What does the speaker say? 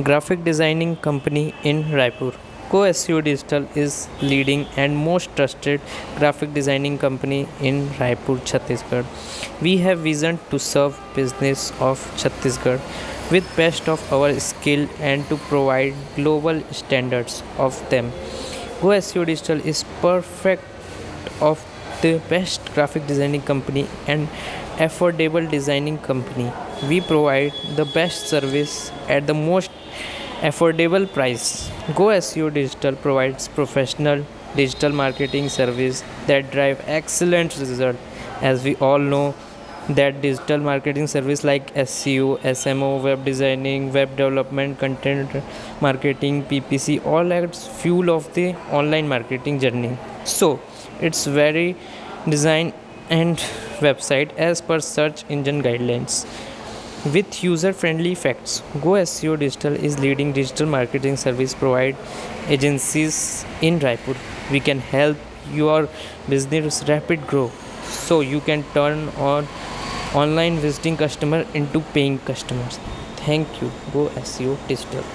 graphic designing company in Raipur. SEO Digital is leading and most trusted graphic designing company in Raipur, Chhattisgarh. We have vision to serve business of Chhattisgarh with best of our skill and to provide global standards of them. Go SEO Digital is perfect of the best graphic designing company and affordable designing company. We provide the best service at the most affordable price. Go SEO Digital provides professional digital marketing service that drive excellent result. As we all know that digital marketing service like SEO, SMO, web designing, web development, content marketing, PPC all adds fuel of the online marketing journey. So it's very design and website as per search engine guidelines. With user-friendly effects, Go SEO Digital is leading digital marketing service provide agencies in Raipur. We can help your business rapid grow so you can turn on online visiting customer into paying customers. Thank you. Go SEO Digital.